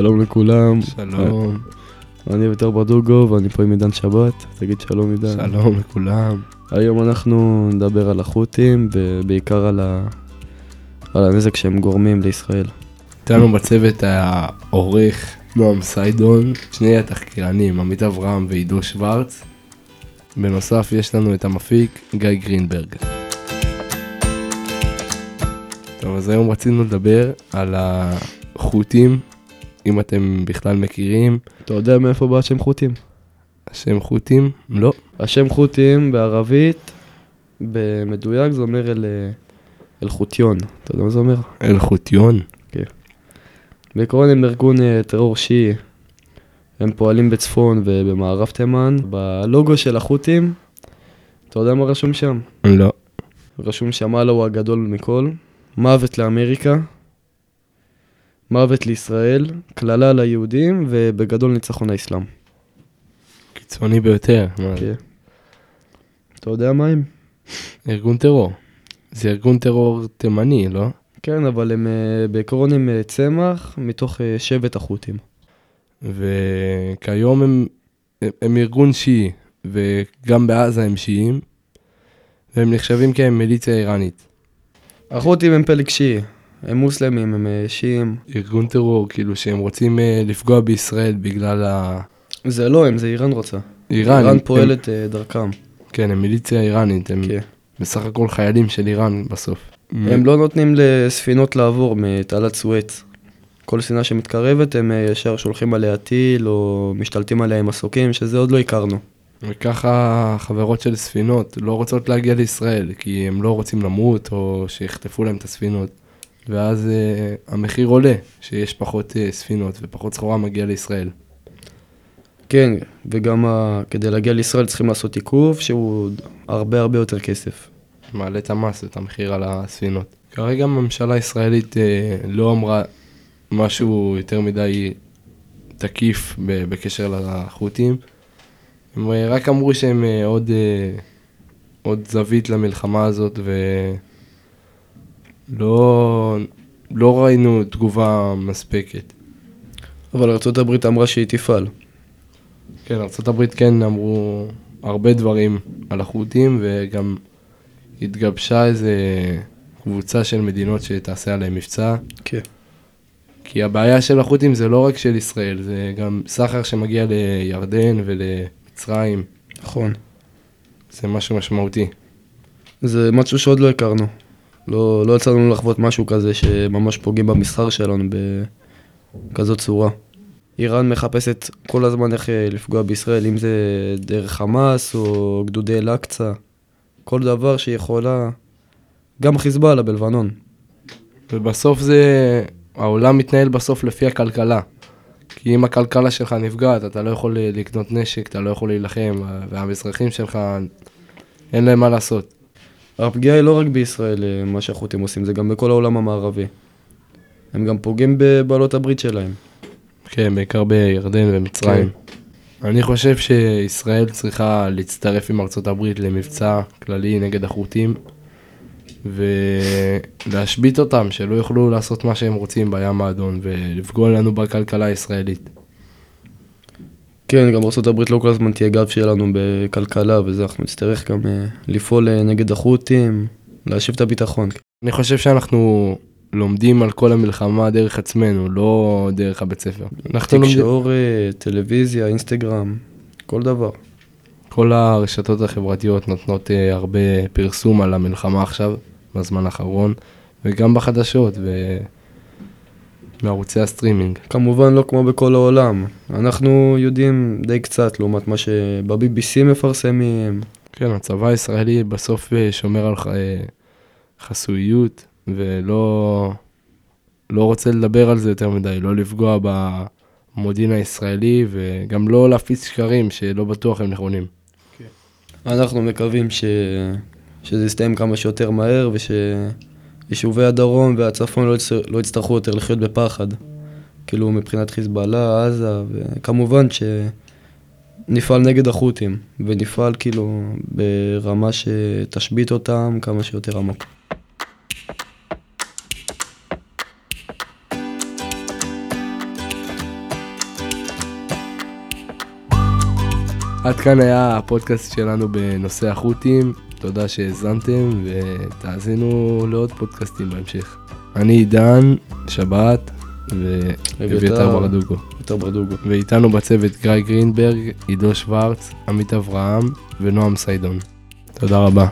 שלום לכולם. שלום. אני ויתר ברדוגו ואני פה עם עידן שבת. תגיד שלום עידן. שלום לכולם. היום אנחנו נדבר על החות'ים ובעיקר על, ה... על הנזק שהם גורמים לישראל. איתנו בצוות העורך נועם סיידון, שני התחקירנים, עמית אברהם ועידו שוורץ. בנוסף יש לנו את המפיק גיא גרינברג. טוב, אז היום רצינו לדבר על החות'ים, אם אתם בכלל מכירים. אתה יודע מאיפה בא השם חות'ים? השם חות'ים? לא. השם חות'ים בערבית, במדויק זה אומר אל, אל חותיון. אתה יודע מה זה אומר? אל חותיון? בעקרון הם ארגון אה, טרור שיעי. הם פועלים בצפון ובמערב תימן. בלוגו של החות'ים, אתה יודע מה רשום שם? לא. רשום שם הוא הגדול מכל. מוות לאמריקה, מוות לישראל, קללה ליהודים ובגדול ניצחון האסלאם. קיצוני ביותר. כן. אתה יודע מה הם? ארגון טרור. זה ארגון טרור תימני, לא? כן, אבל הם אה, בעקרון הם אה, צמח מתוך אה, שבט החות'ים. וכיום הם, הם, הם ארגון שיעי, וגם בעזה הם שיעים, והם נחשבים כמיליציה איראנית. החות'ים הם פלג שיעי, הם מוסלמים, הם אה, שיעים. ארגון טרור, כאילו שהם רוצים אה, לפגוע בישראל בגלל ה... זה לא הם, זה איראן רוצה. איראן. איראן הם- פועלת אה, דרכם. כן, הם מיליציה איראנית, הם כן. בסך הכל חיילים של איראן בסוף. הם לא נותנים לספינות לעבור מתעלת סואץ. כל ספינה שמתקרבת, הם ישר שולחים עליה טיל, או משתלטים עליה עם מסוקים, שזה עוד לא הכרנו. וככה חברות של ספינות לא רוצות להגיע לישראל, כי הם לא רוצים למות, או שיחטפו להם את הספינות. ואז uh, המחיר עולה, שיש פחות uh, ספינות ופחות סחורה מגיעה לישראל. כן, וגם ה... כדי להגיע לישראל צריכים לעשות עיכוב, שהוא הרבה הרבה יותר כסף. מעלה את המס, את המחיר על הספינות. כרגע הממשלה הישראלית אה, לא אמרה משהו יותר מדי תקיף ב- בקשר לחות'ים. הם רק אמרו שהם אה, עוד, אה, עוד זווית למלחמה הזאת ולא לא ראינו תגובה מספקת. אבל ארה"ב אמרה שהיא תפעל. כן, ארה"ב כן אמרו הרבה דברים על החות'ים וגם התגבשה איזה קבוצה של מדינות שתעשה עליהם מבצע. כן. כי הבעיה של החות'ים זה לא רק של ישראל, זה גם סחר שמגיע לירדן ולמצרים, נכון. זה משהו משמעותי. זה משהו שעוד לא הכרנו. לא, לא יצא לנו לחוות משהו כזה שממש פוגעים במסחר שלנו בכזאת צורה. איראן מחפשת כל הזמן איך אה, לפגוע בישראל, אם זה דרך חמאס או גדודי אל-אקצא, כל דבר שהיא יכולה, גם חיזבאללה בלבנון. ובסוף זה, העולם מתנהל בסוף לפי הכלכלה. כי אם הכלכלה שלך נפגעת, אתה לא יכול לקנות נשק, אתה לא יכול להילחם, והמזרחים שלך, אין להם מה לעשות. הפגיעה היא לא רק בישראל, אה, מה שהחות'ים עושים, זה גם בכל העולם המערבי. הם גם פוגעים בבעלות הברית שלהם. כן, בעיקר בירדן ומצרים. אני חושב שישראל צריכה להצטרף עם ארצות הברית למבצע כללי נגד החות'ים ולהשבית אותם, שלא יוכלו לעשות מה שהם רוצים בים האדום ולפגוע לנו בכלכלה הישראלית. כן, גם ארה"ב לא כל הזמן תהיה גב שלנו בכלכלה וזה, אנחנו נצטרך גם אה, לפעול אה, נגד החות'ים, להשיב את הביטחון. אני חושב שאנחנו לומדים על כל המלחמה דרך עצמנו, לא דרך הבית ספר. אנחנו לומדים... תקשורת, טלוויזיה, אינסטגרם, כל דבר. כל הרשתות החברתיות נותנות אה, הרבה פרסום על המלחמה עכשיו, בזמן האחרון, וגם בחדשות ובערוצי הסטרימינג. כמובן לא כמו בכל העולם. אנחנו יודעים די קצת לעומת מה שב-BBC מפרסמים. כן, הצבא הישראלי בסוף אה, שומר על ח... אה, חסויות, ולא לא רוצה לדבר על זה יותר מדי, לא לפגוע במודיעין הישראלי, וגם לא להפיץ שקרים שלא בטוח הם נכונים. אנחנו מקווים ש... שזה יסתיים כמה שיותר מהר יישובי הדרום והצפון לא, יצטר, לא יצטרכו יותר לחיות בפחד. כאילו מבחינת חיזבאללה, עזה, וכמובן שנפעל נגד החות'ים, ונפעל כאילו ברמה שתשבית אותם כמה שיותר עמוק. עד כאן היה הפודקאסט שלנו בנושא החות'ים. תודה שהאזנתם ותאזינו לעוד פודקאסטים בהמשך. אני עידן, שבת ואביתר ברדוגו. יותר ברדוגו. ואיתנו בצוות גיא גרינברג, עידו שוורץ, עמית אברהם ונועם סיידון. תודה רבה.